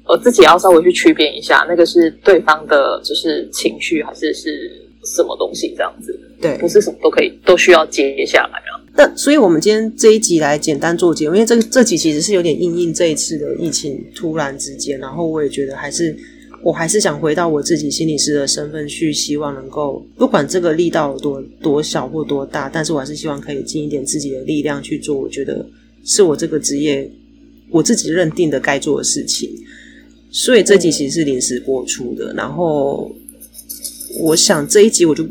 我自己要稍微去区别一下，那个是对方的，就是情绪，还是是什么东西这样子？对，不是什么都可以都需要接下来啊。那所以我们今天这一集来简单做结论，因为这这集其实是有点应应这一次的疫情突然之间，然后我也觉得还是。我还是想回到我自己心理师的身份去，希望能够不管这个力道有多多小或多大，但是我还是希望可以尽一点自己的力量去做，我觉得是我这个职业我自己认定的该做的事情。所以这集其实是临时播出的，然后我想这一集我就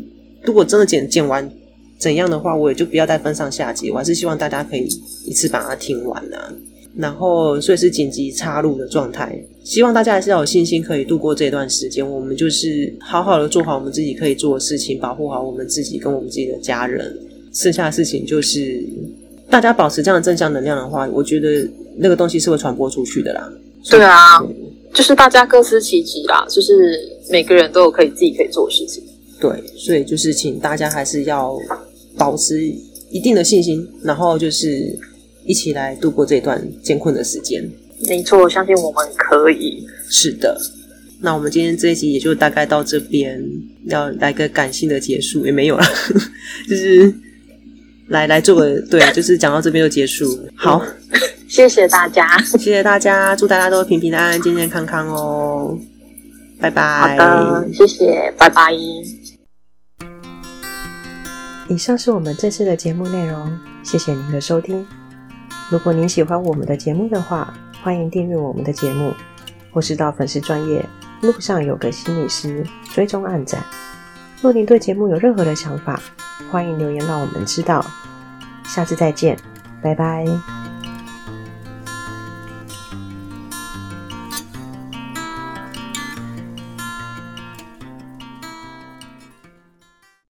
如果真的剪剪完怎样的话，我也就不要再分上下集。我还是希望大家可以一次把它听完啊。然后所以是紧急插入的状态，希望大家还是要有信心可以度过这段时间。我们就是好好的做好我们自己可以做的事情，保护好我们自己跟我们自己的家人。剩下的事情就是大家保持这样的正向能量的话，我觉得那个东西是会传播出去的啦。对啊，就是大家各司其职啦，就是每个人都有可以自己可以做的事情。对，所以就是请大家还是要保持一定的信心，然后就是。一起来度过这段艰困的时间。没错，我相信我们可以。是的，那我们今天这一集也就大概到这边，要来个感性的结束也没有了，就是来来做个对，就是讲到这边就结束。好，谢谢大家，谢谢大家，祝大家都平平安安、健健康康哦。拜拜。好的，谢谢，拜拜。以上是我们这次的节目内容，谢谢您的收听。如果您喜欢我们的节目的话，欢迎订阅我们的节目，或是到粉丝专业路上有个心理师追踪按赞。若您对节目有任何的想法，欢迎留言让我们知道。下次再见，拜拜。